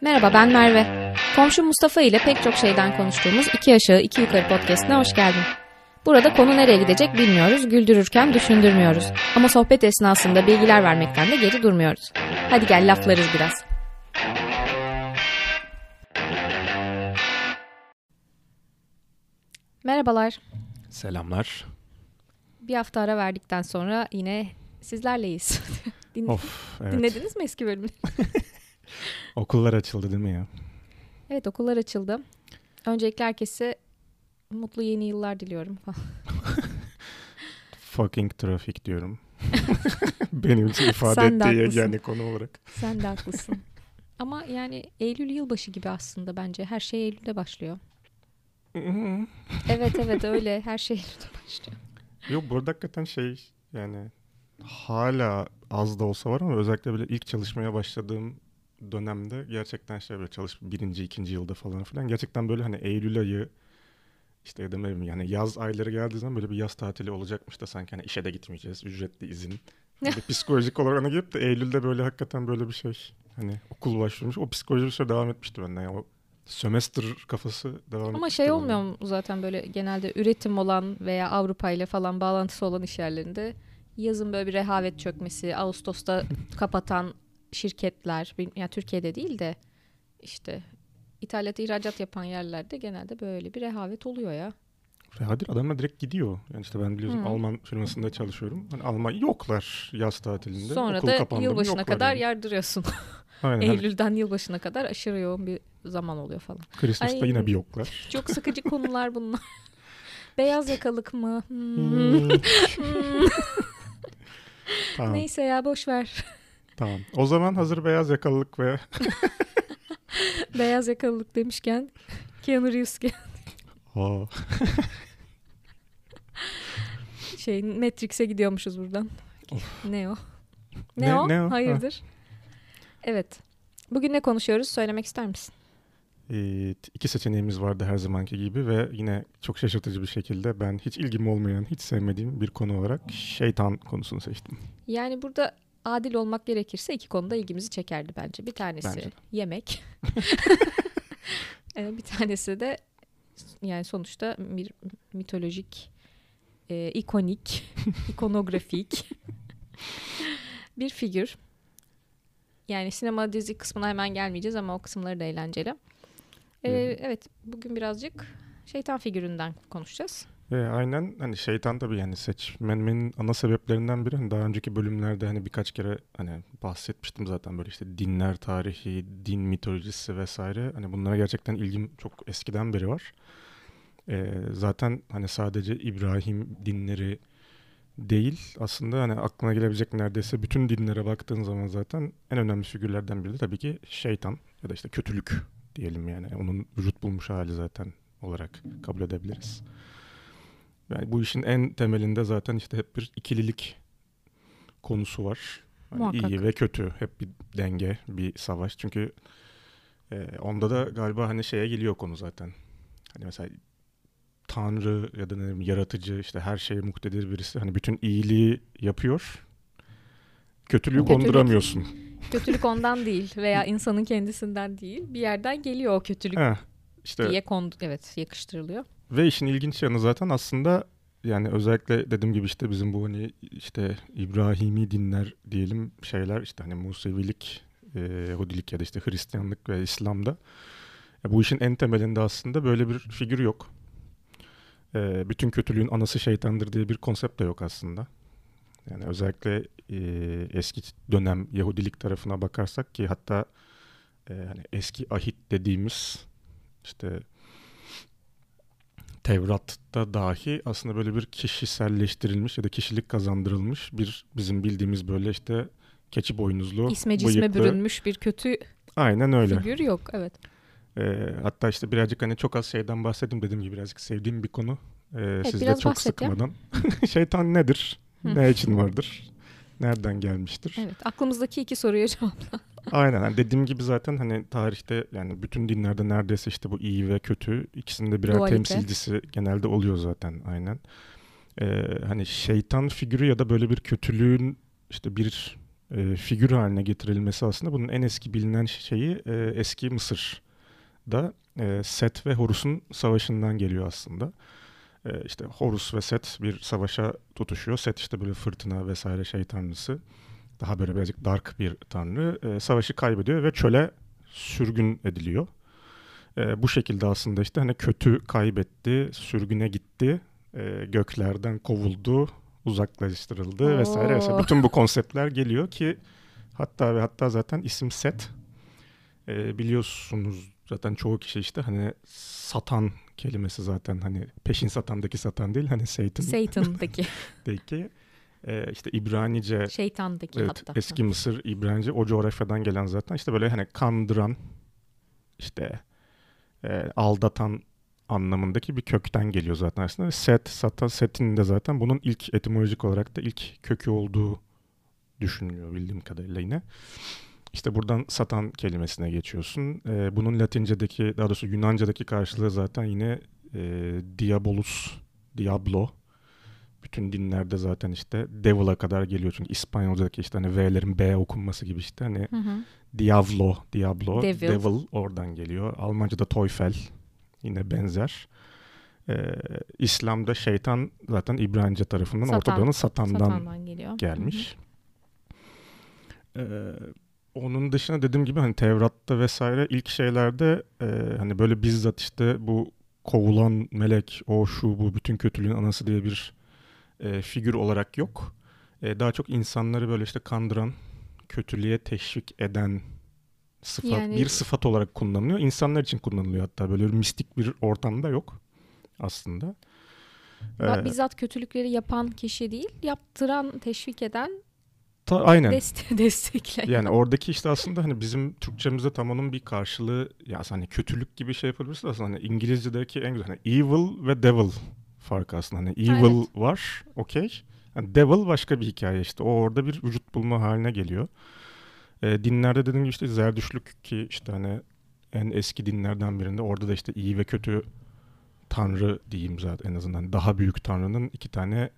Merhaba ben Merve. Komşu Mustafa ile pek çok şeyden konuştuğumuz iki aşağı iki yukarı podcastine hoş geldin. Burada konu nereye gidecek bilmiyoruz, güldürürken düşündürmüyoruz. Ama sohbet esnasında bilgiler vermekten de geri durmuyoruz. Hadi gel laflarız biraz. Merhabalar. Selamlar. Bir hafta ara verdikten sonra yine sizlerleyiz. Din- Of evet. Dinlediniz mi eski bölümü? Okullar açıldı değil mi ya? Evet okullar açıldı. Öncelikle herkese mutlu yeni yıllar diliyorum. Fucking trafik diyorum. Benim için ifade Sen de ettiği haklısın. yani konu olarak. Sen de haklısın. Ama yani Eylül yılbaşı gibi aslında bence. Her şey Eylül'de başlıyor. Evet evet öyle. Her şey Eylül'de başlıyor. Yok burada hakikaten şey yani hala az da olsa var ama özellikle böyle ilk çalışmaya başladığım dönemde gerçekten şey böyle çalış birinci ikinci yılda falan filan gerçekten böyle hani Eylül ayı işte ya da ne yani yaz ayları geldiği zaman böyle bir yaz tatili olacakmış da sanki hani işe de gitmeyeceğiz ücretli izin. Böyle psikolojik olarak ona girip de Eylül'de böyle hakikaten böyle bir şey hani okul başlamış o psikoloji bir süre devam etmişti bende yani o sömestr kafası devam Ama şey olmuyor mu zaten böyle genelde üretim olan veya Avrupa ile falan bağlantısı olan iş yerlerinde yazın böyle bir rehavet çökmesi, Ağustos'ta kapatan şirketler, yani Türkiye'de değil de işte ithalat ihracat yapan yerlerde genelde böyle bir rehavet oluyor ya. Hadi adamlar direkt gidiyor. Yani işte ben biliyorsun Hı. Alman firmasında çalışıyorum. Hani Alman yoklar yaz tatilinde. Sonra Okul da yılbaşına kadar yani. yardırıyorsun. Aynen. Hani Eylül'den yılbaşına kadar aşırı yoğun bir zaman oluyor falan. Christmas'ta yine bir yoklar. Çok sıkıcı konular bunlar. Beyaz yakalık mı? Hmm. Hmm. tamam, Neyse ya boş ver. Tamam. O zaman hazır beyaz yakalılık ve Beyaz yakalılık demişken Keanu Reeves Aa, şey Matrix'e gidiyormuşuz buradan. Ne o? Ne, Ne- o? ne o? Hayırdır? Evet. Bugün ne konuşuyoruz? Söylemek ister misin? e, iki seçeneğimiz vardı her zamanki gibi ve yine çok şaşırtıcı bir şekilde ben hiç ilgim olmayan, hiç sevmediğim bir konu olarak şeytan konusunu seçtim. Yani burada adil olmak gerekirse iki konuda ilgimizi çekerdi bence. Bir tanesi Bence yemek. Ee, bir tanesi de yani sonuçta bir mitolojik, e, ikonik, ikonografik bir figür. Yani sinema dizi kısmına hemen gelmeyeceğiz ama o kısımları da eğlenceli. Ee, hı. evet bugün birazcık şeytan figüründen konuşacağız. Ve aynen hani şeytan tabii yani seçmemin ana sebeplerinden biri hani daha önceki bölümlerde hani birkaç kere hani bahsetmiştim zaten böyle işte dinler tarihi, din mitolojisi vesaire hani bunlara gerçekten ilgim çok eskiden beri var. Ee, zaten hani sadece İbrahim dinleri değil aslında hani aklına gelebilecek neredeyse bütün dinlere baktığın zaman zaten en önemli figürlerden biri de tabii ki şeytan ya da işte kötülük diyelim yani onun vücut bulmuş hali zaten olarak kabul edebiliriz. Yani bu işin en temelinde zaten işte hep bir ikililik konusu var. Hani iyi ve kötü. Hep bir denge, bir savaş. Çünkü e, onda da galiba hani şeye geliyor konu zaten. Hani mesela Tanrı ya da ne bileyim yaratıcı işte her şeye muktedir birisi. Hani bütün iyiliği yapıyor. Kötülüğü Kötülük- konduramıyorsun. Kötülük ondan değil veya insanın kendisinden değil. Bir yerden geliyor o kötülük Heh, işte diye kondu evet yakıştırılıyor. Ve işin ilginç yanı zaten aslında yani özellikle dediğim gibi işte bizim bu hani işte İbrahimi dinler diyelim şeyler işte hani Musevilik, e, Yahudilik ya da işte Hristiyanlık ve İslam'da ya bu işin en temelinde aslında böyle bir figür yok. E, bütün kötülüğün anası şeytandır diye bir konsept de yok aslında. Yani özellikle e, eski dönem Yahudilik tarafına bakarsak ki hatta e, hani eski ahit dediğimiz işte Tevrat'ta dahi aslında böyle bir kişiselleştirilmiş ya da kişilik kazandırılmış bir bizim bildiğimiz böyle işte keçi boynuzlu, İsme cisme bıyıklı. bürünmüş bir kötü Aynen öyle. figür yok. Evet. Ee, hatta işte birazcık hani çok az şeyden bahsettim dediğim gibi birazcık sevdiğim bir konu. Ee, siz de çok bahset sıkmadan. Şeytan nedir? Ne için vardır? Nereden gelmiştir? Evet. Aklımızdaki iki soruya cevapla. Aynen hani dediğim gibi zaten hani tarihte yani bütün dinlerde neredeyse işte bu iyi ve kötü ikisinde birer Dualite. temsilcisi genelde oluyor zaten aynen. Ee, hani şeytan figürü ya da böyle bir kötülüğün işte bir e, figür haline getirilmesi aslında bunun en eski bilinen şeyi e, eski Mısır'da e, Set ve Horus'un savaşından geliyor aslında. E, işte Horus ve Set bir savaşa tutuşuyor. Set işte böyle fırtına vesaire şey tanrısı. Daha böyle birazcık dark bir tanrı. E, savaşı kaybediyor ve çöle sürgün ediliyor. E, bu şekilde aslında işte hani kötü kaybetti, sürgüne gitti, e, göklerden kovuldu, uzaklaştırıldı Oo. vesaire vesaire. Bütün bu konseptler geliyor ki hatta ve hatta zaten isim Set e, biliyorsunuz zaten çoğu kişi işte hani satan kelimesi zaten hani peşin satandaki satan değil hani Satan Satan'daki, Deki e, işte İbranice şeytandaki evet, hatta. eski Mısır İbranice o coğrafyadan gelen zaten işte böyle hani kandıran işte e, aldatan anlamındaki bir kökten geliyor zaten aslında. Set, sata, setin de zaten bunun ilk etimolojik olarak da ilk kökü olduğu düşünülüyor bildiğim kadarıyla yine. İşte buradan satan kelimesine geçiyorsun. E, bunun Latince'deki, daha doğrusu Yunanca'daki karşılığı zaten yine e, diabolus, diablo. Bütün dinlerde zaten işte devil'a kadar geliyor. Çünkü İspanyolca'daki işte hani V'lerin B okunması gibi işte hani Hı hı. Diavlo, Diablo, Devil. Devil, oradan geliyor. Almanca'da Teufel yine benzer. Ee, İslam'da şeytan zaten İbranice tarafından Satan. Orta satandan Satan'dan geliyor. gelmiş. Ee, onun dışında dediğim gibi hani Tevrat'ta vesaire ilk şeylerde e, hani böyle bizzat işte bu kovulan melek o şu bu bütün kötülüğün anası diye bir e, figür olarak yok. E, daha çok insanları böyle işte kandıran, kötülüğe teşvik eden sıfat Yani- bir sıfat olarak kullanılıyor. İnsanlar için kullanılıyor hatta böyle bir mistik bir ortamda yok aslında. Ee, Bizzat kötülükleri yapan kişi değil, yaptıran, teşvik eden, ta- aynen. deste- destekleyen. Yani oradaki işte aslında hani bizim Türkçemizde tam onun bir karşılığı ya hani kötülük gibi şey yapabiliriz de aslında hani İngilizce'deki en güzel hani evil ve devil farkı aslında. Hani evil Evet. var okey. Yani devil başka bir hikaye işte. O orada bir vücut bulma haline geliyor. Ee, dinlerde dediğim gibi işte Zerdüşlük ki işte hani en eski dinlerden birinde orada da işte iyi ve kötü tanrı diyeyim zaten en azından. Daha büyük tanrının iki tane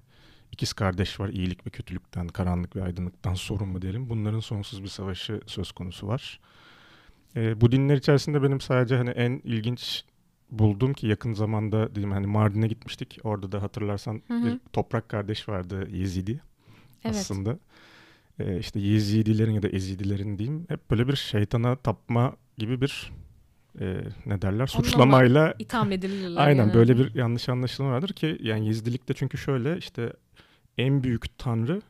ikiz kardeş var. İyilik ve kötülükten, karanlık ve aydınlıktan sorumlu diyelim. Bunların sonsuz bir savaşı söz konusu var. Ee, bu dinler içerisinde benim sadece hani en ilginç bulduğum ki yakın zamanda diyeyim hani Mardin'e gitmiştik. Orada da hatırlarsan Hı hı. bir toprak kardeş vardı Yezidi Evet. aslında. Ee, işte Yezidilerin ya da Ezidilerin diyeyim hep böyle bir şeytana tapma gibi bir e, ne derler suçlamayla İtham edilirler. Aynen yani. böyle bir yanlış anlaşılma vardır ki yani Yezidilikte çünkü şöyle işte en büyük tanrı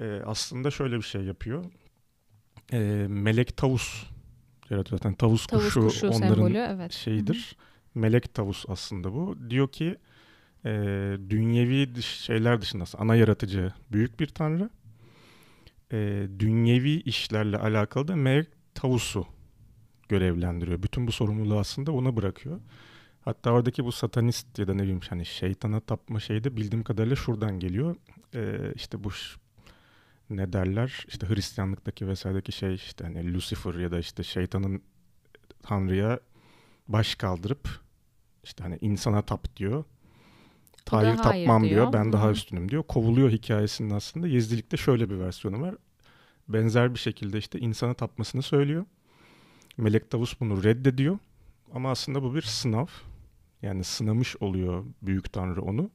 e, aslında şöyle bir şey yapıyor. E, melek tavus yaratıyor. Zaten tavus, Tavus kuşu, kuşu, onların sembolü evet. şeyidir. Melek tavus aslında bu. Diyor ki e, dünyevi dış, şeyler dışında ana yaratıcı büyük bir tanrı. E, dünyevi işlerle alakalı da melek tavusu görevlendiriyor. Bütün bu sorumluluğu aslında ona bırakıyor. Hatta oradaki bu satanist ya da ne bileyim hani şeytana tapma şeyi de bildiğim kadarıyla şuradan geliyor. Ee, işte bu ne derler işte Hristiyanlıktaki vesairedeki şey işte hani Lucifer ya da işte şeytanın Tanrı'ya baş kaldırıp işte hani insana tap diyor. Hayır hayır tapmam diyor. diyor. Ben Hı daha üstünüm diyor. Kovuluyor hikayesinin aslında. Yezdilikte şöyle bir versiyonu var. Benzer bir şekilde işte insana tapmasını söylüyor. Melek Tavus bunu reddediyor. Ama aslında bu bir sınav. Yani sınamış oluyor Büyük Tanrı onu.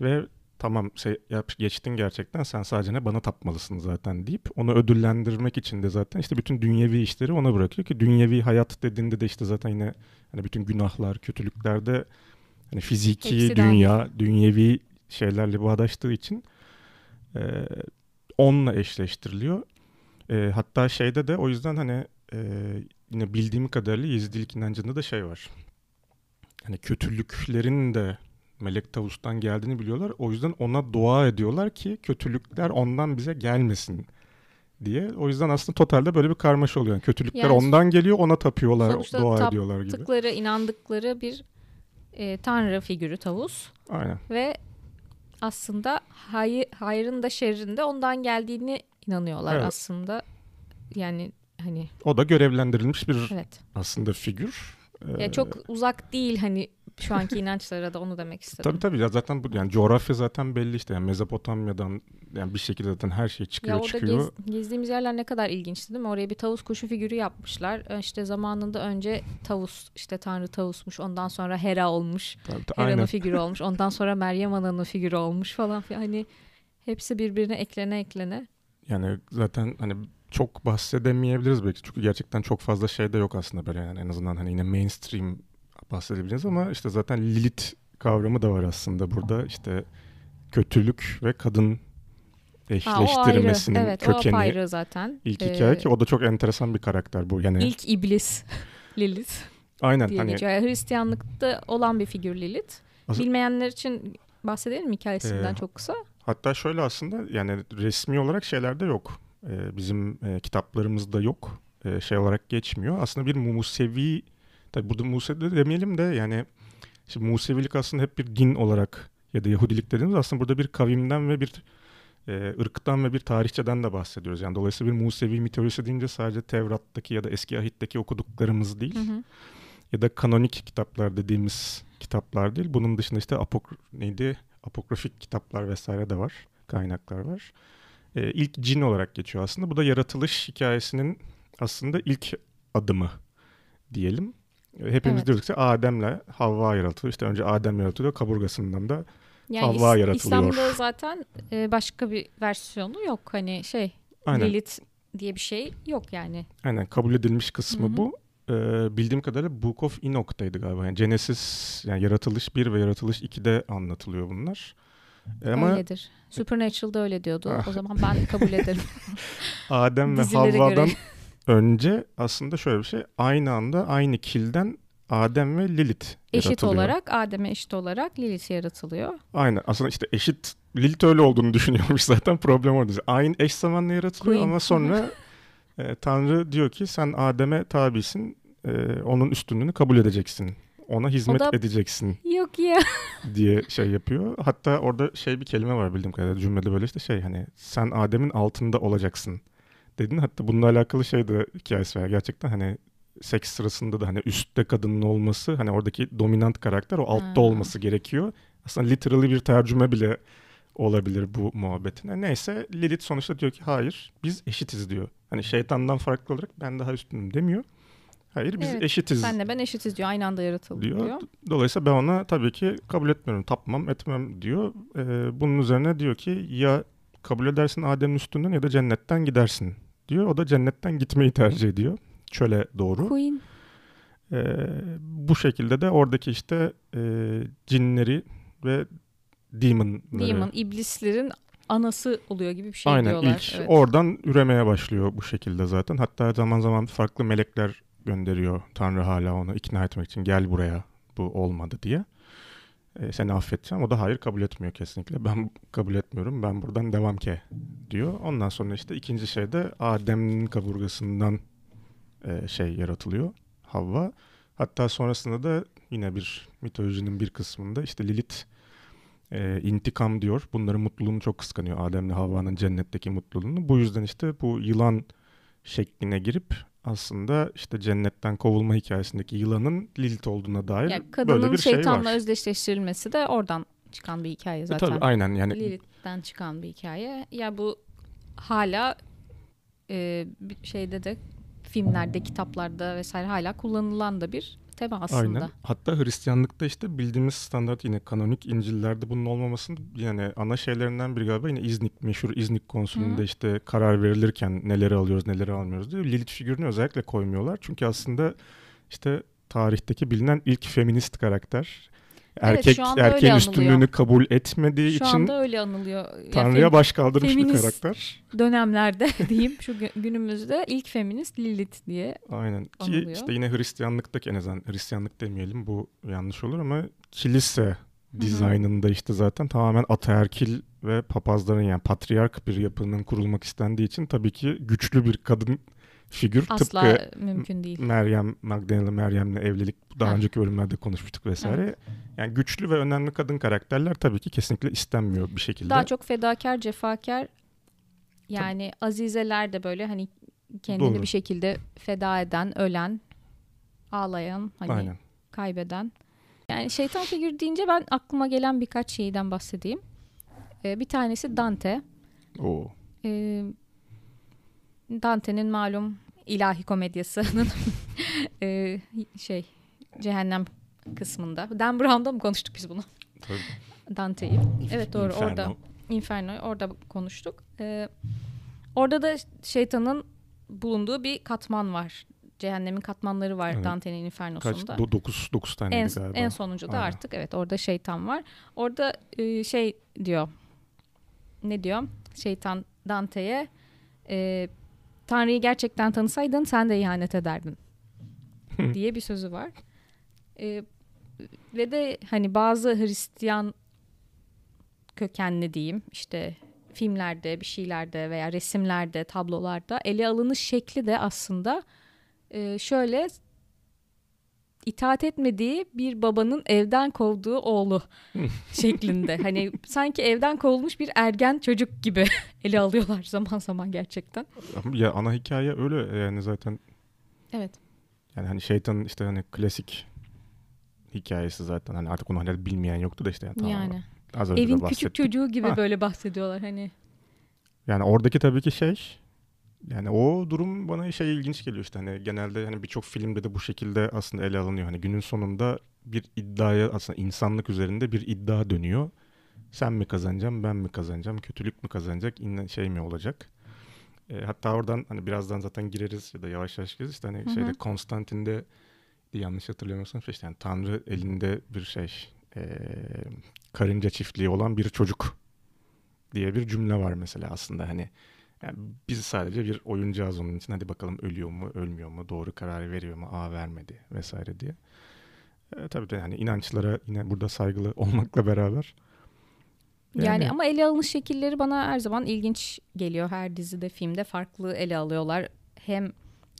Ve tamam şey, yap, geçtin gerçekten sen sadece ne bana tapmalısın zaten deyip onu ödüllendirmek için de zaten işte bütün dünyevi işleri ona bırakıyor ki dünyevi hayat dediğinde de işte zaten yine hani bütün günahlar, kötülüklerde hani fiziki Hepsi dünya, dünyevi şeylerle bağdaştığı için e, onunla eşleştiriliyor. E, hatta şeyde de o yüzden hani e, yine bildiğim kadarıyla Yezidilik inancında da şey var. Hani kötülüklerin de Melek Tavus'tan geldiğini biliyorlar. O yüzden ona dua ediyorlar ki kötülükler ondan bize gelmesin diye. O yüzden aslında totalde böyle bir karmaşa oluyor. Yani kötülükler Yani ondan geliyor, ona tapıyorlar, dua ediyorlar gibi. Taptıkları, inandıkları bir e, tanrı figürü tavus Aynen. ve aslında hayır, hayrın da şerrin de ondan geldiğini inanıyorlar Evet. aslında. Yani hani O da görevlendirilmiş bir evet. aslında figür. Ee, Ya çok uzak değil hani Şu anki inançlara da onu demek istedim. Tabii tabii ya zaten bu yani coğrafya zaten belli işte yani Mezopotamya'dan yani bir şekilde zaten her şey çıkıyor ya orada çıkıyor. Gez, gezdiğimiz yerler ne kadar ilginçti değil mi? Oraya bir tavus kuşu figürü yapmışlar. İşte zamanında önce tavus işte tanrı tavusmuş. Ondan sonra Hera olmuş. Tabii, tabii, Hera'nın figürü olmuş. Ondan sonra Meryem Ana'nın figürü olmuş falan filan. Hani hepsi birbirine eklene eklene. Yani zaten hani çok bahsedemeyebiliriz belki çünkü gerçekten çok fazla şey de yok aslında böyle yani en azından hani yine mainstream bahsedebiliriz ama işte zaten Lilith kavramı da var aslında burada işte kötülük ve kadın Ha, o ayrı. eşleştirmesinin Evet o kökeni apayrı zaten. ilk Ee, hikaye ki o da çok enteresan bir karakter bu yani İlk iblis Lilith aynen diye hani geçiyor. Hristiyanlıkta olan bir figür Lilith. Asıl- Bilmeyenler için bahsedelim mi hikayesinden Ee, çok kısa. Hatta şöyle aslında yani resmi olarak şeylerde yok. Ee, bizim e, kitaplarımızda yok. Ee, şey olarak geçmiyor. Aslında bir Musevi, tabi burada Musevi de demeyelim de yani şimdi Musevilik aslında hep bir din olarak ya da Yahudilik dediğimiz aslında burada bir kavimden ve bir e, ırktan ve bir tarihçeden de bahsediyoruz. Yani dolayısıyla bir Musevi mitolojisi deyince sadece Tevrat'taki ya da Eski Ahit'teki okuduklarımız değil Hı hı. ya da kanonik kitaplar dediğimiz kitaplar değil. Bunun dışında işte apok neydi? Apokrifik kitaplar vesaire de var. Kaynaklar var. Ee, ilk cin olarak geçiyor aslında. Bu da yaratılış hikayesinin aslında ilk adımı diyelim. Ee, Hepimiz Evet. diyoruz ki Adem'le Havva yaratılıyor. İşte önce Adem yaratılıyor. Kaburgasından da Yani Havva İs- yaratılıyor. İslam'da zaten e, başka bir versiyonu yok. Hani şey aynen, Lilith diye bir şey yok yani. aynen kabul edilmiş kısmı Hı hı. bu. Ee, bildiğim kadarıyla Book of Enoch'taydı galiba. Yani Genesis, yani Yaratılış 1 ve Yaratılış 2'de anlatılıyor bunlar. Ama Öyledir. Supernatural'da öyle diyordu. Ah. O zaman ben kabul ederim. Adem ve Havva'dan önce aslında şöyle bir şey. Aynı anda aynı kilden Adem ve Lilith eşit yaratılıyor. olarak Adem'e eşit olarak Lilith yaratılıyor. Aynen. Aslında işte eşit Lilith öyle olduğunu düşünüyormuş zaten problem orada. Aynı eş zamanlı yaratılıyor Queen. ama sonra e, Tanrı diyor ki sen Adem'e tabisin. e, onun üstünlüğünü kabul edeceksin. Ona hizmet da- edeceksin Yok ya. diye şey yapıyor. Hatta orada şey bir kelime var bildiğim kadarıyla cümlede böyle işte şey hani sen Adem'in altında olacaksın dedin. Hatta bununla alakalı şey de hikayesi var. Gerçekten hani seks sırasında da hani üstte kadının olması hani oradaki dominant karakter o altta Ha. olması gerekiyor. Aslında literally bir tercüme bile olabilir bu muhabbetine. Neyse Lilith sonuçta diyor ki hayır biz eşitiz diyor. Hani şeytandan farklı olarak ben daha üstünüm demiyor. Hayır biz Evet, eşitiz Senle ben eşitiz diyor. Aynı anda yaratıldık diyor. diyor. Dolayısıyla ben ona tabii ki kabul etmiyorum, tapmam, etmem diyor. Ee, bunun üzerine diyor ki ya kabul edersin Adem'in üstünden ya da cennetten gidersin diyor. O da cennetten gitmeyi tercih ediyor. Çöle doğru. Queen. Ee, bu şekilde de oradaki işte e, cinleri ve demonları. Demon, iblislerin anası oluyor gibi bir şey Aynen diyorlar. ilk Evet. oradan üremeye başlıyor bu şekilde zaten. Hatta zaman zaman farklı melekler gönderiyor Tanrı hala onu ikna etmek için gel buraya bu olmadı diye. E, seni affedeceğim. O da hayır kabul etmiyor kesinlikle. Ben kabul etmiyorum. Ben buradan devam ke diyor. Ondan sonra işte ikinci şey de Adem'in kaburgasından e, şey yaratılıyor. Havva. Hatta sonrasında da yine bir mitolojinin bir kısmında işte Lilith e, intikam diyor. Bunların mutluluğunu çok kıskanıyor. Adem'le Havva'nın cennetteki mutluluğunu. Bu yüzden işte bu yılan şekline girip aslında işte cennetten kovulma hikayesindeki yılanın Lilith olduğuna dair Yani böyle kadının bir şey şeytanla var. özdeşleştirilmesi de oradan çıkan bir hikaye E, zaten. Tabii aynen yani Lilith'ten çıkan bir hikaye. Ya bu hala e, şeyde de filmlerde, kitaplarda vesaire hala kullanılan da bir tema aslında. Aynen. Hatta Hristiyanlıkta işte bildiğimiz standart yine kanonik İncil'lerde bunun olmamasının yani ana şeylerinden biri galiba yine İznik, meşhur İznik konsülünde Hı. işte karar verilirken neleri alıyoruz neleri almıyoruz diye Lilith figürünü özellikle koymuyorlar. Çünkü aslında işte tarihteki bilinen ilk feminist karakter. Evet, Erkek şu öyle erkeğin üstünlüğünü kabul etmediği Şu için anda öyle anılıyor. Ya Tanrı'ya baş kaldırmış bir karakter. dönemlerde diyeyim şu gü- günümüzde ilk feminist Lilith diye. Aynen ki anılıyor. işte yine Hristiyanlıktaki en azından Hristiyanlık demeyelim bu yanlış olur ama kilise dizaynında işte zaten tamamen ataerkil ve papazların yani patriark bir yapının kurulmak istendiği için tabii ki güçlü bir kadın figür Asla tıpkı mümkün değil. Meryem Magdalena Meryem'le evlilik daha Ha. önceki bölümlerde konuşmuştuk vesaire. Yani güçlü ve önemli kadın karakterler tabii ki kesinlikle istenmiyor bir şekilde. Daha çok fedakar, cefakar yani azizeler de böyle hani kendini Doğru. bir şekilde feda eden, ölen, ağlayan, hani Aynen. kaybeden Yani şeytan figürü deyince ben aklıma gelen birkaç şeyden bahsedeyim. Ee, bir tanesi Dante. Oo. Ee, Dante'nin malum ilahi komedyasının ee, şey cehennem kısmında. Dan Brown'da mı konuştuk biz bunu? Tabii. Dante'yi. Evet doğru Inferno. orada Inferno orada konuştuk. Ee, orada da şeytanın bulunduğu bir katman var. Cehennemin katmanları var Evet. Dante'nin Kaç? Inferno'sunda. 9 9 en, taneydi galiba. en sonuncu da Aynen. artık evet orada şeytan var. Orada e, şey diyor. Ne diyor? Şeytan Dante'ye e, Tanrı'yı gerçekten tanısaydın sen de ihanet ederdin diye bir sözü var. E, ve de hani bazı Hristiyan kökenli diyeyim işte filmlerde, bir şeylerde veya resimlerde, tablolarda ele alınış şekli de aslında e, şöyle itaat etmediği bir babanın evden kovduğu oğlu şeklinde. Hani sanki evden kovulmuş bir ergen çocuk gibi ele alıyorlar zaman zaman gerçekten. Ya ana hikaye öyle yani zaten Evet. yani hani şeytanın işte hani klasik hikayesi zaten hani artık onu hani bilmeyen yoktu da işte yani, tamam. yani Az önce evin küçük çocuğu gibi Ha. böyle bahsediyorlar hani. Yani oradaki tabii ki şey yani o durum bana şey ilginç geliyor işte hani genelde hani birçok filmde de bu şekilde aslında ele alınıyor. Hani günün sonunda bir iddiaya aslında insanlık üzerinde bir iddia dönüyor. Sen mi kazanacaksın, ben mi kazanacağım, kötülük mü kazanacak, şey mi olacak? E, hatta oradan hani birazdan zaten gireriz ya da yavaş yavaş gireriz. İşte hani Hı hı. şeyde Konstantin'de yanlış hatırlamıyorsam işte yani Tanrı elinde bir şey e, karınca çiftliği olan bir çocuk diye bir cümle var mesela aslında hani yani biz sadece bir oyuncağız onun için hadi bakalım ölüyor mu ölmüyor mu doğru kararı veriyor mu aa vermedi vesaire diye. E, tabii de yani inançlara yine burada saygılı olmakla beraber Yani, ama ele alınış şekilleri bana her zaman ilginç geliyor. Her dizide, filmde farklı ele alıyorlar. Hem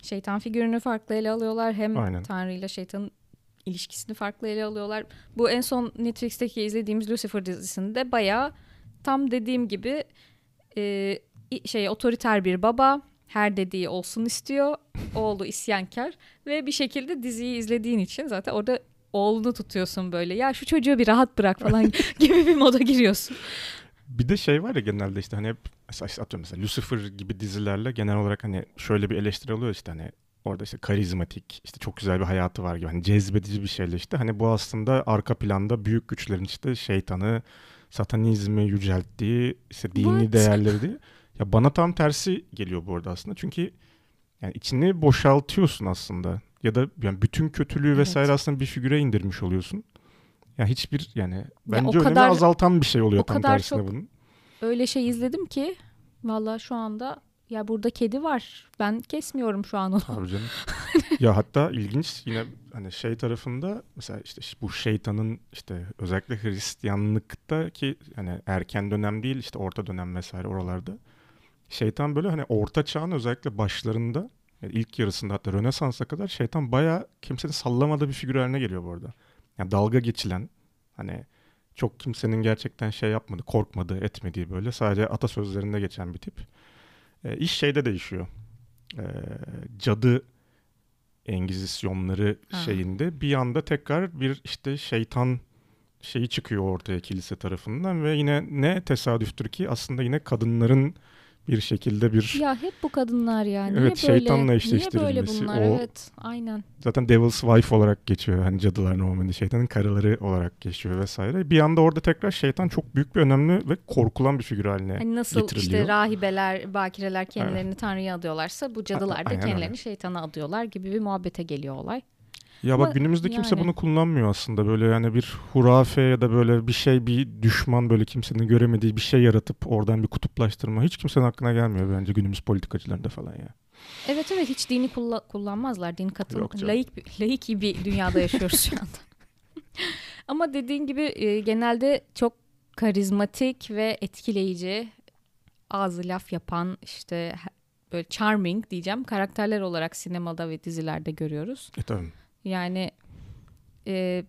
şeytan figürünü farklı ele alıyorlar hem Aynen. Tanrı ile şeytanın ilişkisini farklı ele alıyorlar. Bu en son Netflix'teki izlediğimiz Lucifer dizisinde bayağı tam dediğim gibi e, şey otoriter bir baba her dediği olsun istiyor. Oğlu isyankar ve bir şekilde diziyi izlediğin için zaten orada oğlunu tutuyorsun böyle. Ya şu çocuğu bir rahat bırak falan gibi bir moda giriyorsun. Bir de şey var ya genelde işte hani hep mesela işte atıyorum mesela Lucifer gibi dizilerle genel olarak hani şöyle bir eleştiri oluyor işte hani orada işte karizmatik işte çok güzel bir hayatı var gibi hani cezbedici bir şeyle işte hani bu aslında arka planda büyük güçlerin işte şeytanı satanizmi yücelttiği işte dini What? değerleri değil. Ya bana tam tersi geliyor bu arada aslında çünkü yani içini boşaltıyorsun aslında ya da yani bütün kötülüğü Evet. vesaire aslında bir figüre indirmiş oluyorsun. Yani hiçbir yani bence önemi kadar- azaltan bir şey oluyor o tam kadar tersine çok- bunun. Öyle şey izledim ki valla şu anda ya burada kedi var. Ben kesmiyorum şu an onu. Tabii canım. ya hatta ilginç yine hani şey tarafında mesela işte bu şeytanın işte özellikle Hristiyanlıktaki hani erken dönem değil işte orta dönem vesaire oralarda şeytan böyle hani orta çağın özellikle başlarında yani ilk yarısında hatta Rönesans'a kadar şeytan bayağı kimsenin sallamadığı bir figür haline geliyor bu arada. Yani dalga geçilen hani çok kimsenin gerçekten şey yapmadığı, korkmadığı, etmediği böyle sadece atasözlerinde geçen bir tip. E, iş şeyde değişiyor. E, cadı engizisyonları Ha. şeyinde bir anda tekrar bir işte şeytan şeyi çıkıyor ortaya kilise tarafından ve yine ne tesadüftür ki aslında yine kadınların bir şekilde bir Ya hep bu kadınlar ya. Niye Evet, böyle? şeytanla Niye böyle eşleştirilmesi, bunlar? o- Evet, aynen. zaten Devil's Wife olarak geçiyor. Hani cadılar normalde şeytanın karıları olarak geçiyor vesaire. Bir anda orada tekrar şeytan çok büyük bir önemli ve korkulan bir figür haline Hani nasıl getiriliyor. işte rahibeler, bakireler kendilerini tanrıya adıyorlarsa bu cadılar da kendilerini öyle. şeytana adıyorlar gibi bir muhabbete geliyor olay. Ya Ama bak günümüzde kimse yani- bunu kullanmıyor aslında. Böyle yani bir hurafe ya da böyle bir şey bir düşman böyle kimsenin göremediği bir şey yaratıp oradan bir kutuplaştırma hiç kimsenin aklına gelmiyor bence günümüz politikacılarında falan ya. Evet evet hiç dini kulla- kullanmazlar. Din katıl laik bir- laik bir dünyada yaşıyoruz şu anda. Ama dediğin gibi e, genelde çok karizmatik ve etkileyici, ağzı laf yapan işte böyle charming diyeceğim karakterler olarak sinemada ve dizilerde görüyoruz. E tabii. Yani e,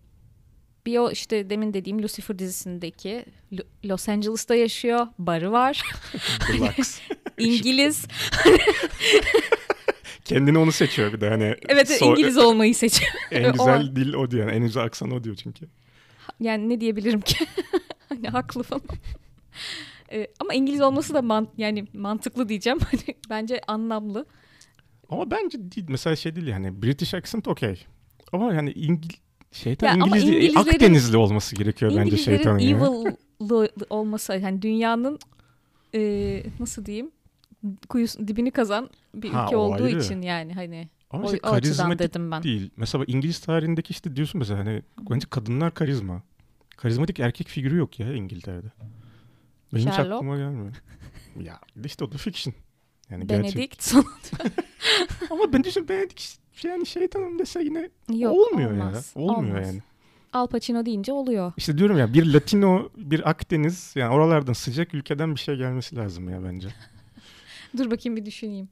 bir o işte demin dediğim Lucifer dizisindeki Lo- Los Angeles'ta yaşıyor, barı var. İngiliz. Kendini onu seçiyor bir de hani. Evet so- İngiliz olmayı seçiyor. En O güzel an. dil o diyor. En güzel aksan o diyor çünkü. Yani ne diyebilirim ki? hani haklı falan. Ee, ama İngiliz olması da man- yani mantıklı diyeceğim. Hani bence anlamlı. Ama bence değil. Mesela şey değil yani. British accent okey. Ama yani İngil şeytan Ya İngiliz değil. İngilizlerin- Akdenizli olması gerekiyor bence İngilizlerin şeytanın ya. evil'lı olması hani dünyanın e, nasıl diyeyim kuyusu dibini kazan bir Ha, ülke olduğu ayrı. için yani hani Ama o, açıdan karizmatik dedim ben. değil. Mesela İngiliz tarihindeki işte diyorsun mesela hani bence kadınlar karizma. Karizmatik erkek figürü yok ya İngiltere'de. Benim hiç Sherlock. aklıma gelmiyor. ya işte o da fiction. Yani gerçek. Benedict son- Ama ben düşünüyorum Benedict yani şeytanım dese yine Yok, olmuyor olmaz, ya. Olmuyor olmaz. yani. Al Pacino deyince oluyor. İşte diyorum ya bir Latino, bir Akdeniz yani oralardan sıcak ülkeden bir şey gelmesi lazım ya bence. Dur bakayım bir düşüneyim.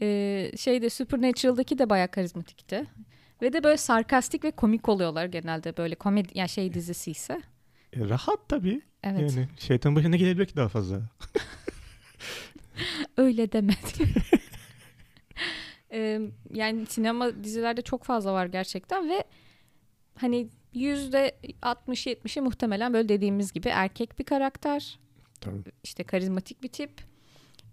ee, şeyde Supernatural'daki de bayağı karizmatikti. Ve de böyle sarkastik ve komik oluyorlar genelde böyle komedi yani şey dizisi ise. E, rahat tabii. Evet. Yani şeytan başına gelebilir ki daha fazla. Öyle demedim. Ee, yani sinema dizilerde çok fazla var gerçekten ve hani yüzde 60-70'i muhtemelen böyle dediğimiz gibi erkek bir karakter. Tabii. işte karizmatik bir tip.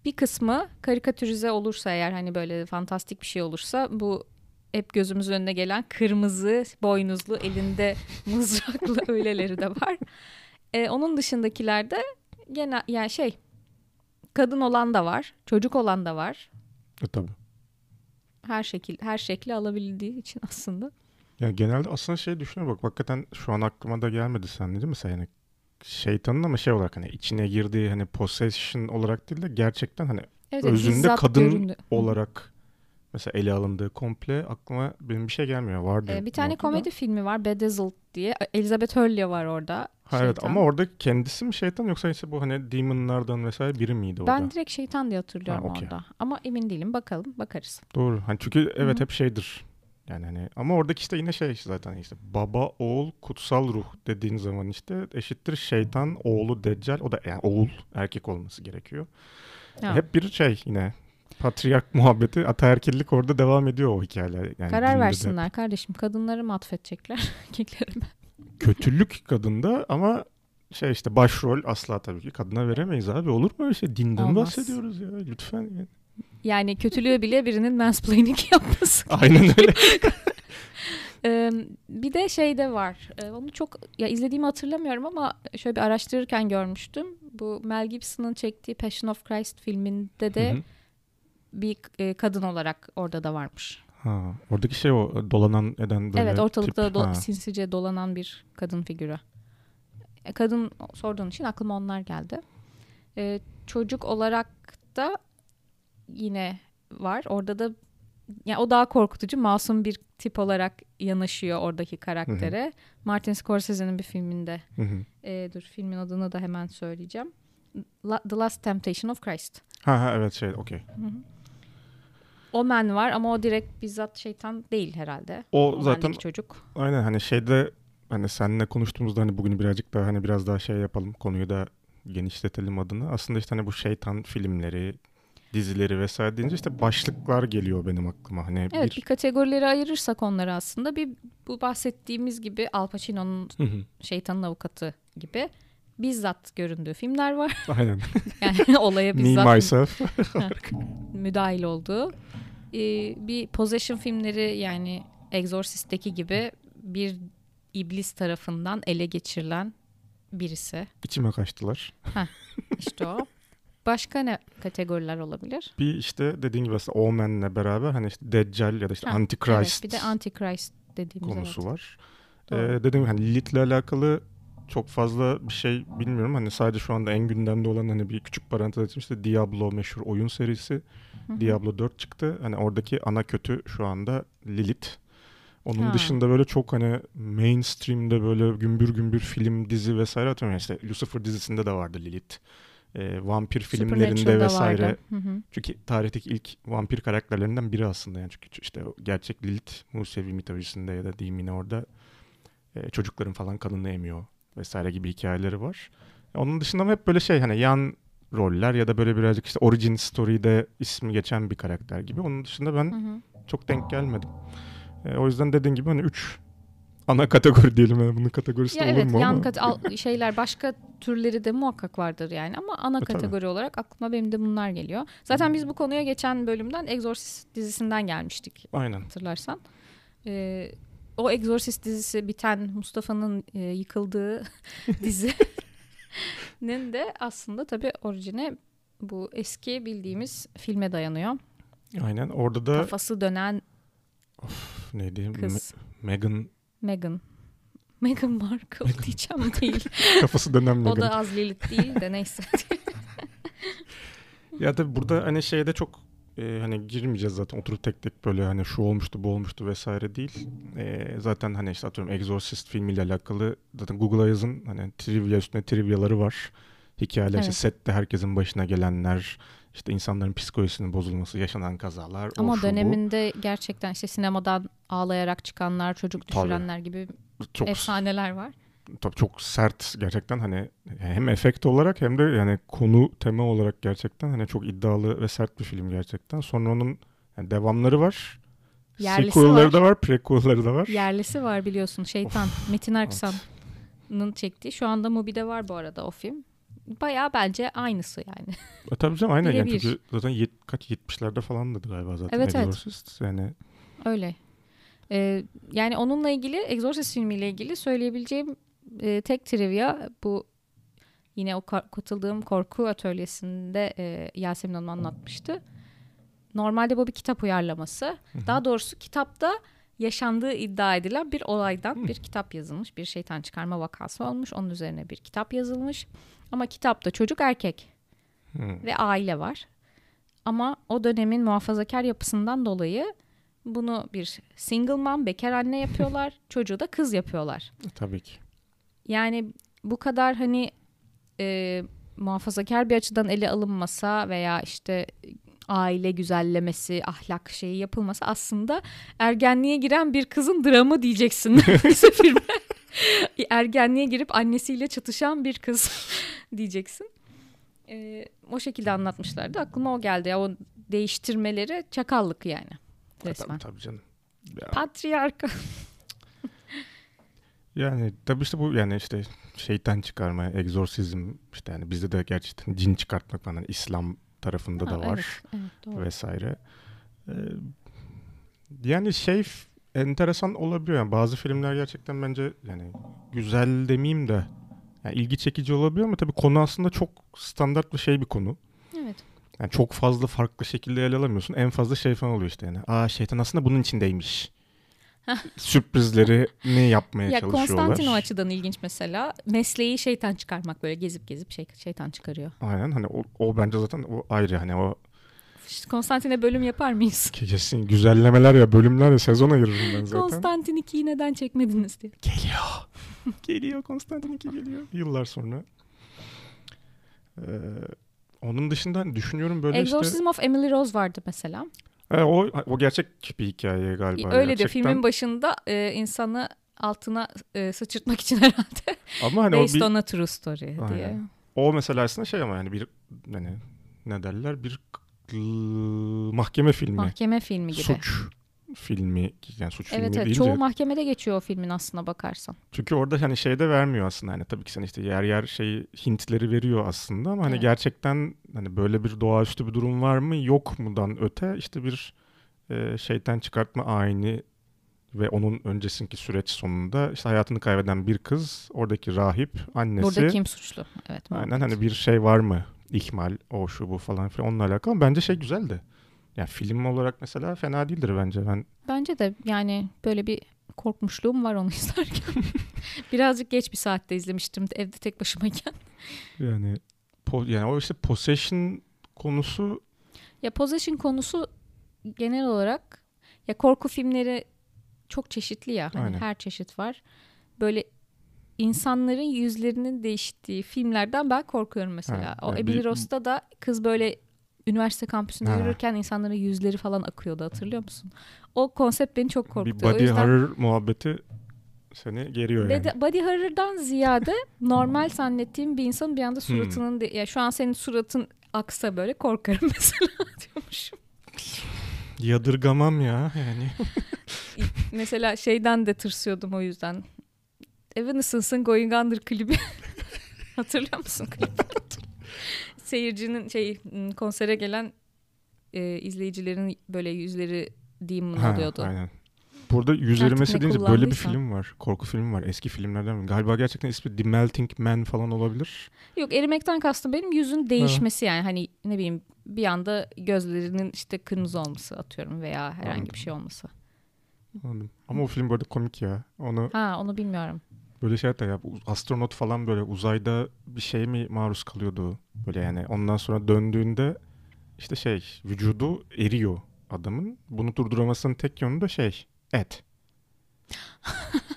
Bir kısmı karikatürize olursa eğer hani böyle fantastik bir şey olursa bu hep gözümüzün önüne gelen kırmızı boynuzlu elinde mızraklı öyleleri de var. Ee, onun dışındakilerde gene yani şey kadın olan da var, çocuk olan da var. E, tabii. Her şekil her şekli alabildiği için aslında. Yani genelde aslında şey düşünüyorum bak hakikaten şu an aklıma da gelmedi sen değil mi? Mesela yani şeytanın ama şey olarak hani içine girdiği hani possession olarak değil de gerçekten hani Evet, özünde kadın göründü. Olarak mesela ele alındığı komple aklıma benim bir şey gelmiyor. Vardı. Ee, bir tane muhakkak da. komedi filmi var Bedazzled diye. Elizabeth Hurley var orada. Ha, evet ama orada kendisi mi şeytan yoksa işte bu hani demonlardan vesaire biri miydi orada? Ben direkt şeytan diye hatırlıyorum Ha, okey. orada. Ama emin değilim. Bakalım, bakarız. Doğru. Hani çünkü evet Hı hı. hep şeydir. Yani hani ama oradaki işte yine şey zaten işte baba oğul kutsal ruh dediğin zaman işte eşittir şeytan oğlu deccal o da yani oğul erkek olması gerekiyor. Ha. Hep bir şey yine patriark muhabbeti ataerkillik orada devam ediyor o hikayeler. Yani Karar versinler kardeşim. Kadınları mı atfedecekler? Erkekleri mi? Kötülük kadında ama şey işte başrol asla tabii ki kadına veremeyiz abi. Olur mu öyle şey? Dinden Olmaz. bahsediyoruz ya lütfen. Yani. Yani kötülüğü bile birinin mansplaining yapması. Aynen öyle. Ee, bir de şey de var. Ee, onu çok ya izlediğimi hatırlamıyorum ama şöyle bir araştırırken görmüştüm. Bu Mel Gibson'ın çektiği Passion of Christ filminde de Hı hı. bir e, kadın olarak orada da varmış. Ha, oradaki şey o dolanan eden böyle evet ortalıkta tip. do- sinsice dolanan bir kadın figürü. E, Kadın sorduğun için aklıma onlar geldi. E, çocuk olarak da yine var. Orada da yani o daha korkutucu, masum bir tip olarak yanaşıyor oradaki karaktere. Martin Scorsese'nin bir filminde. Hı hı. E, dur filmin adını da hemen söyleyeceğim. La- The Last Temptation of Christ. Ha ha evet şey okey. Omen var ama o direkt bizzat şeytan değil herhalde. O Omen'deki zaten çocuk. aynen hani şeyde hani seninle konuştuğumuzda hani bugün birazcık daha hani biraz daha şey yapalım konuyu da genişletelim adını. Aslında işte hani bu şeytan filmleri, dizileri vesaire deyince işte başlıklar geliyor benim aklıma. Hani Evet bir bir kategorilere ayırırsak onları aslında bir bu bahsettiğimiz gibi Al Pacino'nun şeytanın avukatı gibi bizzat göründüğü filmler var. aynen. Yani olaya Me bizzat myself. müdahil olduğu. Ee, bir possession filmleri yani Exorcist'teki gibi bir iblis tarafından ele geçirilen birisi. İçime kaçtılar. İşte o. Başka ne kategoriler olabilir? Bir işte dediğin gibi aslında Omen'le beraber hani işte Deccal ya da işte Ha, Antichrist Evet, bir de Antichrist dediğimiz konusu evet. var. Doğru. Ee, dediğim gibi hani Lilith'le alakalı çok fazla bir şey bilmiyorum. Hani sadece şu anda en gündemde olan hani bir küçük parantez açayım işte Diablo meşhur oyun serisi. Diablo 4 çıktı. Hani oradaki ana kötü şu anda Lilith. Onun Ha. dışında böyle çok hani mainstream'de böyle gümbür gümbür film, dizi vesaire atıyorum. Yani işte Lucifer dizisinde de vardı Lilith. Ee, vampir filmlerinde vesaire. Hı hı. Çünkü tarihteki ilk vampir karakterlerinden biri aslında. Yani çünkü işte gerçek Lilith Musevi mitolojisinde ya da diyeyim yine orada e, çocukların falan kanını emiyor vesaire gibi hikayeleri var. Onun dışında hep böyle şey hani yan roller ya da böyle birazcık işte origin story'de ismi geçen bir karakter gibi. Onun dışında ben Hı hı. çok denk gelmedim. E, o yüzden dediğin gibi hani 3 ana kategori diyelim yani bunun kategorisi Ya olur evet mu yan ama kat- al- şeyler başka türleri de muhakkak vardır yani ama ana E, tabii. kategori olarak aklıma benim de bunlar geliyor. Zaten biz bu konuya geçen bölümden Exorcist dizisinden gelmiştik aynen. hatırlarsan. Ee, o Exorcist dizisi biten Mustafa'nın e, yıkıldığı dizinin de aslında tabii orijine bu eski bildiğimiz filme dayanıyor. Aynen. Orada da Kafası dönen neydi? Me- kız Megan Meghan. Meghan Markle diyeceğim değil. kafası dönen Megan. o da az Lilith değil de neyse. Ya tabii burada hani şeyde çok e, hani girmeyeceğiz zaten oturup tek tek böyle hani şu olmuştu bu olmuştu vesaire değil. E, zaten hani işte atıyorum Exorcist filmiyle alakalı zaten Google'a yazın hani trivia üstüne triviaları var. Hikayeler işte Evet. sette herkesin başına gelenler işte insanların psikolojisinin bozulması, yaşanan kazalar. o Ama bu. döneminde gerçekten işte sinemadan ağlayarak çıkanlar, çocuk Tabii. düşürenler gibi çok efsaneler var. Tabii çok sert gerçekten hani hem efekt olarak hem de yani konu tema olarak gerçekten hani çok iddialı ve sert bir film gerçekten. Sonra onun yani devamları var. Yerlisi Sequel'ları var. da var, prequel'ları da var. Yerlisi var biliyorsun Şeytan. Metin Erksan'ın çektiği. Şu anda Mubi'de var bu arada o film. Bayağı bence aynısı yani. E, tabii canım aynen yani çünkü zaten yet, kaç 70'lerde falandı galiba zaten Evet, evet. Exorcist. Yani Öyle. Ee, yani onunla ilgili Exorcist filmiyle ilgili söyleyebileceğim e, tek trivia bu yine o ka- katıldığım korku atölyesinde e, Yasemin Hanım anlatmıştı. Normalde bu bir kitap uyarlaması. Daha doğrusu kitapta yaşandığı iddia edilen bir olaydan bir kitap yazılmış. Bir şeytan çıkarma vakası olmuş. Onun üzerine bir kitap yazılmış. Ama kitapta çocuk erkek ve aile var. Ama o dönemin muhafazakar yapısından dolayı bunu bir single mom, bekar anne yapıyorlar. çocuğu da kız yapıyorlar. tabii ki. Yani bu kadar hani e, muhafazakar bir açıdan ele alınmasa veya işte aile güzellemesi, ahlak şeyi yapılması aslında ergenliğe giren bir kızın dramı diyeceksin filme. ergenliğe girip annesiyle çatışan bir kız diyeceksin. E, o şekilde anlatmışlardı. Aklıma o geldi. Ya, o değiştirmeleri çakallık yani. Resmen. Tabii, tabii canım. Ya, Patriarka. Yani tabii işte bu yani işte şeytan çıkarma, egzorsizm işte yani bizde de gerçekten cin çıkartmak falan İslam tarafında da Ha, var. Evet, evet, doğru. vesaire. Ee, yani şey enteresan olabiliyor. Yani bazı filmler gerçekten bence yani güzel demeyeyim de yani ilgi çekici olabiliyor ama tabii konu aslında çok standart bir şey bir konu. Evet. Yani çok fazla farklı şekilde ele alamıyorsun. En fazla şey falan oluyor işte yani. Aa şeytan aslında bunun içindeymiş. Sürprizleri ne yapmaya Ya çalışıyorlar. Konstantin o açıdan ilginç mesela. Mesleği şeytan çıkarmak böyle gezip gezip şey, şeytan çıkarıyor. Aynen hani o, o bence zaten o ayrı hani o Konstantin'e bölüm yapar mıyız? kesin güzellemeler ya bölümler ya sezon ayırırım ben zaten. Konstantin 2'yi neden çekmediniz diye. Geliyor. geliyor Konstantin 2 geliyor. Yıllar sonra. Ee, onun dışında düşünüyorum böyle Exorcism işte. of Emily Rose vardı mesela. E, o, o gerçek bir hikaye galiba. Öyle de gerçekten. filmin başında e, insanı altına e, sıçırtmak için herhalde. Ama hani o, Based bir, on a true story diye. Aynen. o mesela aslında şey ama yani bir hani ne derler bir mahkeme filmi. Mahkeme filmi gibi. Suç filmi yani suç evet filmi evet deyince çoğu mahkemede geçiyor o filmin aslına bakarsan. Çünkü orada hani şey de vermiyor aslında hani tabii ki sen işte yer yer şey hintleri veriyor aslında ama hani Evet. gerçekten hani böyle bir doğaüstü bir durum var mı yok mudan öte işte bir e, şeytan çıkartma ayini ve onun öncesindeki süreç sonunda işte hayatını kaybeden bir kız oradaki rahip annesi Burada kim suçlu? Evet. aynen hani bir şey var mı ihmal o şu bu falan filan onunla alakalı bence şey güzeldi. Yani film olarak mesela fena değildir bence ben Bence de yani böyle bir korkmuşluğum var onu izlerken. Birazcık geç bir saatte izlemiştim evde tek başımayken. yani po- yani o işte possession konusu Ya possession konusu genel olarak ya korku filmleri çok çeşitli ya. Hani Aynen. her çeşit var. Böyle insanların yüzlerinin değiştiği filmlerden ben korkuyorum mesela. Ha, o yani Emily bir- Rose'da da kız böyle üniversite kampüsünde Ha. yürürken insanların yüzleri falan akıyordu hatırlıyor musun? O konsept beni çok korkuttu. bir body yüzden horror muhabbeti seni geriyor yani. Dedi, body horror'dan ziyade normal zannettiğim bir insanın bir anda suratının... De, ya şu an senin suratın aksa böyle korkarım mesela diyormuşum. Yadırgamam ya yani. mesela şeyden de tırsıyordum o yüzden. Evanescence'ın Going Under klibi. Hatırlıyor musun klibi? Seyircinin şey konsere gelen e, izleyicilerin böyle yüzleri demon Ha, oluyordu. Aynen. Burada yüz erimesi deyince böyle bir film var. Korku filmi var. Eski filmlerden. Galiba gerçekten ismi The Melting Man falan olabilir. Yok erimekten kastım benim yüzün değişmesi yani hani ne bileyim bir anda gözlerinin işte kırmızı olması atıyorum veya herhangi Anladım. bir şey olması. Anladım. Ama o film böyle komik ya. Onu Ha onu bilmiyorum. Böyle şey hatta ya astronot falan böyle uzayda bir şey mi maruz kalıyordu. Böyle yani ondan sonra döndüğünde işte şey vücudu eriyor adamın. Bunu durduramasının tek yönü de şey et.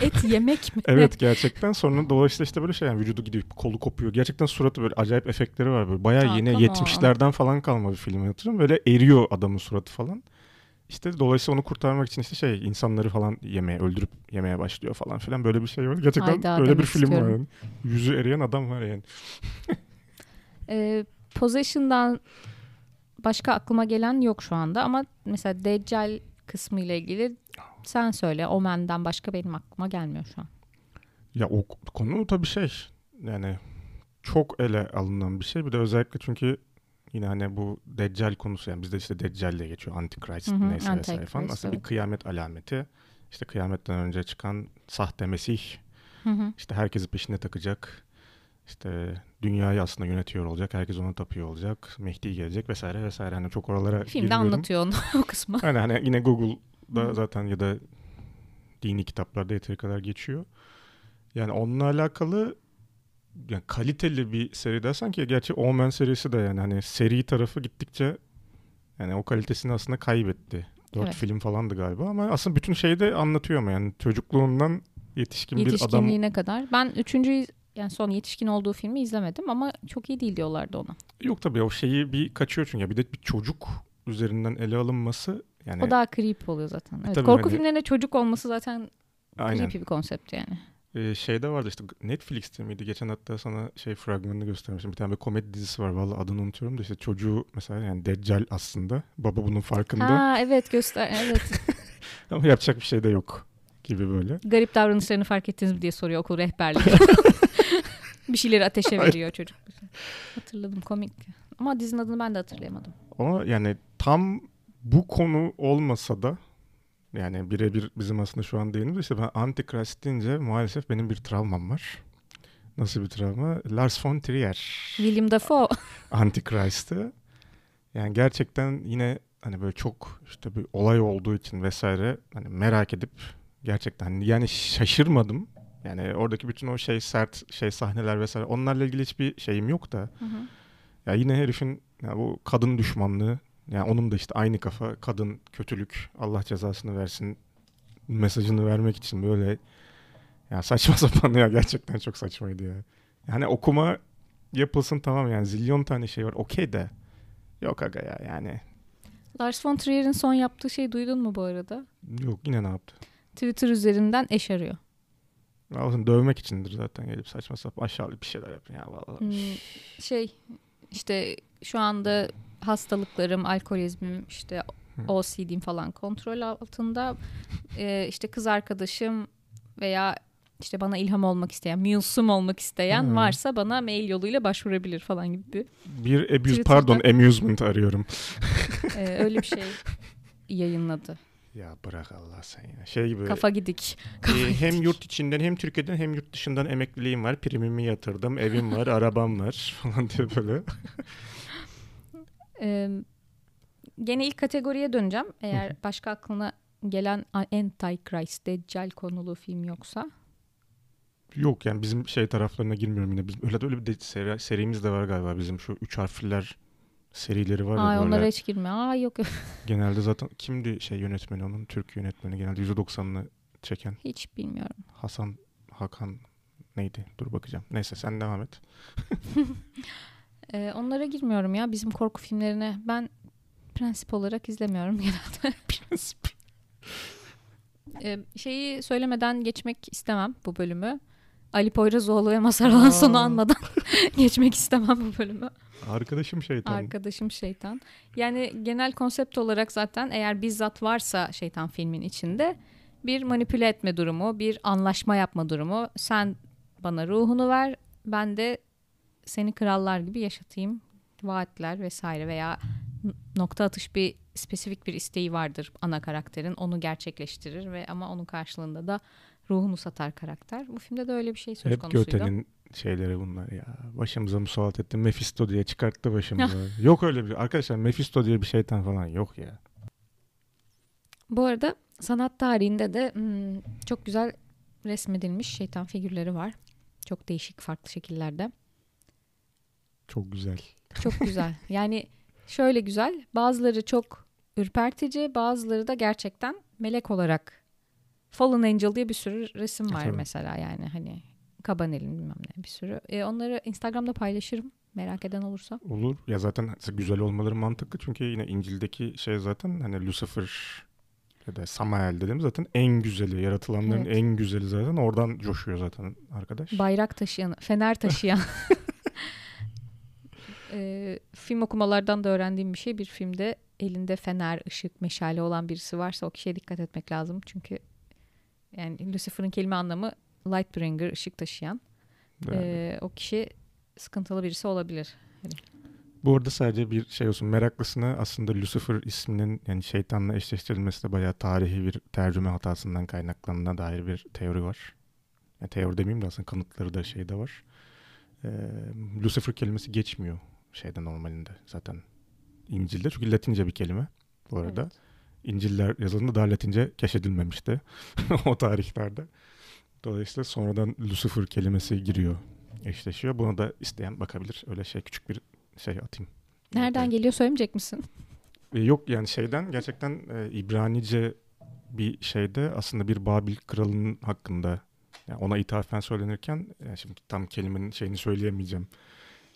Et yemek mi? Evet gerçekten sonra dolayısıyla işte böyle şey yani vücudu gidiyor kolu kopuyor. Gerçekten suratı böyle acayip efektleri var böyle. Bayağı come 70'lerden falan kalma bir film hatırlıyorum. Böyle eriyor adamın suratı falan. İşte dolayısıyla onu kurtarmak için işte şey insanları falan yemeye öldürüp yemeye başlıyor falan filan böyle bir şey var. Gerçekten Hayda böyle bir film var yani. Yüzü eriyen adam var yani. Ee, Possession'dan başka aklıma gelen yok şu anda ama mesela Deccal kısmı ile ilgili sen söyle. Omen'den başka benim aklıma gelmiyor şu an. Ya o konu tabii şey yani çok ele alınan bir şey. Bir de özellikle çünkü yine hani bu Deccal konusu yani bizde işte Deccal diye geçiyor. Antichrist Hı hı, neyse vesaire Antichrist, falan. Aslında bir evet. kıyamet alameti. İşte kıyametten önce çıkan sahte Mesih. Hı hı. İşte herkesi peşine takacak. İşte dünyayı aslında yönetiyor olacak. Herkes ona tapıyor olacak. Mehdi gelecek vesaire vesaire. Hani çok oralara Filmde girmiyorum. anlatıyor onu o kısmı. Hani hani yine Google'da Hı. zaten ya da dini kitaplarda yeteri kadar geçiyor. Yani onunla alakalı yani kaliteli bir seri dersen ki gerçi Omen serisi de yani hani seri tarafı gittikçe yani o kalitesini aslında kaybetti. Dört Evet. film falandı galiba ama aslında bütün şeyi de anlatıyor ama yani çocukluğundan yetişkin bir adam Yetişkinliğine kadar. Ben üçüncü yani son yetişkin olduğu filmi izlemedim ama çok iyi değil diyorlardı ona. yok tabii o şeyi bir kaçıyor çünkü bir de bir çocuk üzerinden ele alınması yani O daha creepy oluyor zaten. Evet, tabii korku hani- filmlerinde çocuk olması zaten aynen. creepy bir konsept yani. Ee, şeyde vardı işte Netflix'te miydi? Geçen hatta sana şey fragmanını göstermiştim. Bir tane bir komedi dizisi var. Vallahi adını unutuyorum da işte çocuğu mesela yani Deccal aslında. Baba bunun farkında. Ha evet göster evet. Ama yapacak bir şey de yok gibi böyle. Garip davranışlarını fark ettiniz mi diye soruyor okul rehberliği. bir şeyleri ateşe veriyor çocuk. Hatırladım komik. Ama dizinin adını ben de hatırlayamadım. Ama yani tam bu konu olmasa da yani birebir bizim aslında şu an değinimiz işte ben Antichrist deyince maalesef benim bir travmam var. Nasıl bir travma? Lars von Trier. William Dafoe. Antichrist'ı. Yani gerçekten yine hani böyle çok işte bir olay olduğu için vesaire hani merak edip gerçekten hani yani şaşırmadım. Yani oradaki bütün o şey sert şey sahneler vesaire onlarla ilgili hiçbir şeyim yok da Hı hı. ya yine herifin ya bu kadın düşmanlığı yani onun da işte aynı kafa kadın kötülük Allah cezasını versin mesajını vermek için böyle ya saçma sapan ya gerçekten çok saçmaydı ya. Yani okuma yapılsın tamam yani zilyon tane şey var okey de yok aga ya yani Lars von Trier'in son yaptığı şeyi duydun mu bu arada? yok yine ne yaptı? Twitter üzerinden eş arıyor. Alsın dövmek içindir zaten gelip saçma sapan aşağılık bir şeyler yapıyor ya vallahi. Hmm, şey işte şu anda hastalıklarım, alkolizmim, işte. OCD'm falan kontrol altında. Ee, işte kız arkadaşım veya işte bana ilham olmak isteyen, muse'um olmak isteyen Hı. varsa bana mail yoluyla başvurabilir falan gibi bir Bir abuse Twitter'da- pardon amusement arıyorum. e, öyle bir şey yayınladı. Ya bırak Allah sen ya. Şey gibi. Kafa gidik. e, hem yurt içinden hem Türkiye'den hem yurt dışından emekliliğim var. Primimi yatırdım. Evim var. arabam var falan diye böyle. Ee, gene ilk kategoriye döneceğim. Eğer başka aklına gelen Antichrist, Deccal konulu film yoksa. Yok yani bizim şey taraflarına girmiyorum yine. Bizim öyle de öyle bir de seri- serimiz de var galiba bizim şu üç harfliler serileri var ya Ay böyle. onlara hiç girme. Ay yok yok. Genelde zaten kimdi şey yönetmeni onun Türk yönetmeni genelde %90'ını çeken Hiç bilmiyorum. Hasan Hakan neydi? Dur bakacağım. Neyse sen devam et. Ee, onlara girmiyorum ya bizim korku filmlerine. Ben prensip olarak izlemiyorum genelde. Ee, şeyi söylemeden geçmek istemem bu bölümü. Ali Poyrazoğlu ve Mazhar Alanson'u Aa. anmadan geçmek istemem bu bölümü. Arkadaşım şeytan. Arkadaşım şeytan. Yani genel konsept olarak zaten eğer bizzat varsa şeytan filmin içinde bir manipüle etme durumu, bir anlaşma yapma durumu. Sen bana ruhunu ver, ben de seni krallar gibi yaşatayım. Vaatler vesaire veya nokta atış bir spesifik bir isteği vardır ana karakterin. Onu gerçekleştirir ve ama onun karşılığında da ruhunu satar karakter. Bu filmde de öyle bir şey söz Hep konusuydu. Göte'nin şeyleri bunlar ya. Başımıza musallat etti. Mephisto diye çıkarttı başımıza. yok öyle bir Arkadaşlar Mephisto diye bir şeytan falan yok ya. Bu arada sanat tarihinde de hmm, çok güzel resmedilmiş şeytan figürleri var. Çok değişik farklı şekillerde. Çok güzel. Çok güzel. Yani şöyle güzel. Bazıları çok ürpertici, bazıları da gerçekten melek olarak. Fallen Angel diye bir sürü resim var Tabii. mesela yani hani Cabanel'in bilmem ne bir sürü. E, onları Instagram'da paylaşırım merak eden olursa. Olur. Ya zaten güzel olmaları mantıklı. Çünkü yine İncil'deki şey zaten hani Lucifer ya da Samael dedim zaten en güzeli. Yaratılanların Evet. en güzeli zaten. Oradan coşuyor zaten arkadaş. Bayrak taşıyan, fener taşıyan. Ee, film okumalardan da öğrendiğim bir şey bir filmde elinde fener, ışık, meşale olan birisi varsa o kişiye dikkat etmek lazım. Çünkü yani Lucifer'ın kelime anlamı light bringer, ışık taşıyan. Yani. Ee, o kişi sıkıntılı birisi olabilir. Bu arada sadece bir şey olsun. Meraklısına aslında Lucifer isminin yani şeytanla eşleştirilmesi de bayağı tarihi bir tercüme hatasından kaynaklandığına dair bir teori var. Yani teori demeyeyim de aslında kanıtları da şeyde var. Ee, Lucifer kelimesi geçmiyor şeyde normalinde zaten İncil'de. Çünkü Latince bir kelime bu arada. Evet. İncil'ler yazıldığında daha Latince keşfedilmemişti o tarihlerde. Dolayısıyla sonradan Lucifer kelimesi giriyor, eşleşiyor. Buna da isteyen bakabilir. Öyle şey küçük bir şey atayım. Nereden Ortaya. geliyor söylemeyecek misin? E, yok yani şeyden gerçekten e, İbranice bir şeyde aslında bir Babil kralının hakkında yani ona ithafen söylenirken yani şimdi tam kelimenin şeyini söyleyemeyeceğim.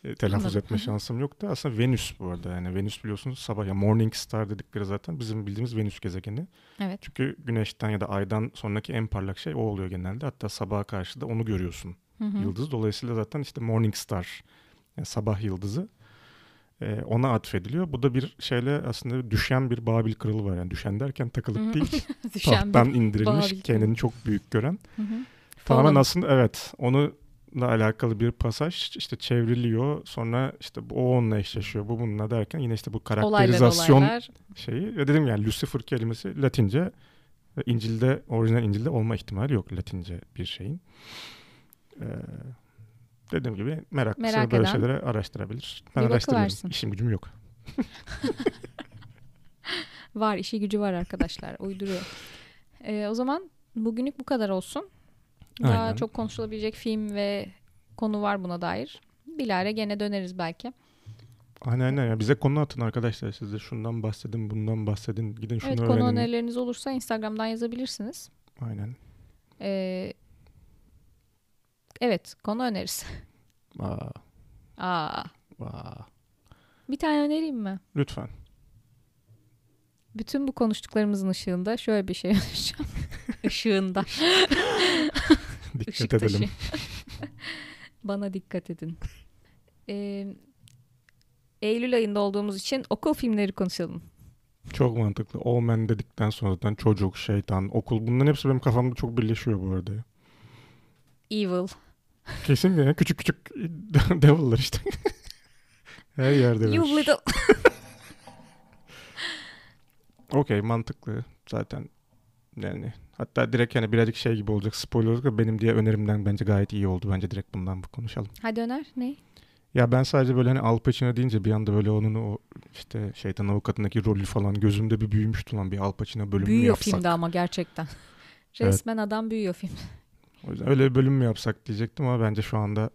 E, telaffuz Anladım. etme şansım yok da aslında Venüs bu arada. Yani Venüs biliyorsunuz sabah ya Morning Star dedikleri zaten bizim bildiğimiz Venüs gezegeni. Evet. Çünkü güneşten ya da aydan sonraki en parlak şey o oluyor genelde. Hatta sabaha karşı da onu görüyorsun Hı hı. yıldız. Dolayısıyla zaten işte Morning Star yani sabah yıldızı e, ona atfediliyor. Bu da bir şeyle aslında düşen bir Babil kralı var. Yani düşen derken takılıp değil tahttan indirilmiş Babil kendini çok büyük gören. Hı hı. Tamamen aslında evet onunla alakalı bir pasaj işte çevriliyor. Sonra işte bu o onunla eşleşiyor. Bu bununla derken yine işte bu Olaylar karakterizasyon olaylar. şeyi. Ve dedim yani Lucifer kelimesi Latince ve İncil'de orijinal İncil'de olma ihtimali yok Latince bir şeyin. Ee, dediğim gibi meraklısı Merak böyle şeyleri araştırabilir. Ben bir araştırıyorum. bakıversin. İşim gücüm yok. Var işi gücü var arkadaşlar uyduruyor. Ee, o zaman bugünlük bu kadar olsun. Daha Aynen. çok konuşulabilecek film ve konu var buna dair. Bilare gene döneriz belki. Aynen aynen. Ya bize konu atın arkadaşlar. Siz de şundan bahsedin, bundan bahsedin. Gidin şunu evet konu öğrenin. önerileriniz olursa Instagram'dan yazabilirsiniz. Aynen. Ee, evet konu önerisi. Aa, Aa, aa. bir tane önereyim mi? Lütfen. Bütün bu konuştuklarımızın ışığında şöyle bir şey önereceğim. Işığında. Dikkat Işık edelim. taşı. Bana dikkat edin. Ee, Eylül ayında olduğumuz için okul filmleri konuşalım. Çok mantıklı. Man dedikten sonra zaten çocuk, şeytan, okul bunların hepsi benim kafamda çok birleşiyor bu arada. Evil. Kesinlikle ya. Küçük küçük devil'lar işte. Her yerde var. You little. Okey mantıklı zaten. Yani hatta direkt hani birazcık şey gibi olacak spoiler olacak benim diye önerimden bence gayet iyi oldu. Bence direkt bundan konuşalım. Hadi öner. Ne? Ya ben sadece böyle hani Al Pacino deyince bir anda böyle onun o işte şeytan avukatındaki rolü falan gözümde bir büyümüştü lan bir Al Pacino bölümü mü Büyüyor yapsak? filmde ama gerçekten. Evet. Resmen adam büyüyor film. O yüzden öyle bir bölüm mü yapsak diyecektim ama bence şu anda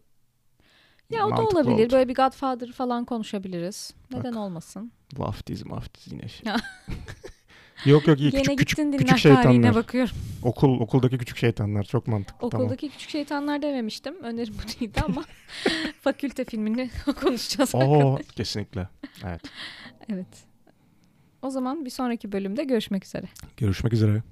Ya o da olabilir. oldu. Böyle bir Godfather falan konuşabiliriz. Neden Bak. olmasın? Vaftiz maftiz yine şey. Yok yok iyi Gene küçük küçük, küçük dinler tarihine şeytanlar. bakıyorum. Okul okuldaki küçük şeytanlar çok mantıklı tamam. Okuldaki küçük şeytanlar dememiştim. Önerim bu değildi ama fakülte filmini konuşacağız. Oo kesinlikle. Evet. Evet. O zaman bir sonraki bölümde görüşmek üzere. Görüşmek üzere.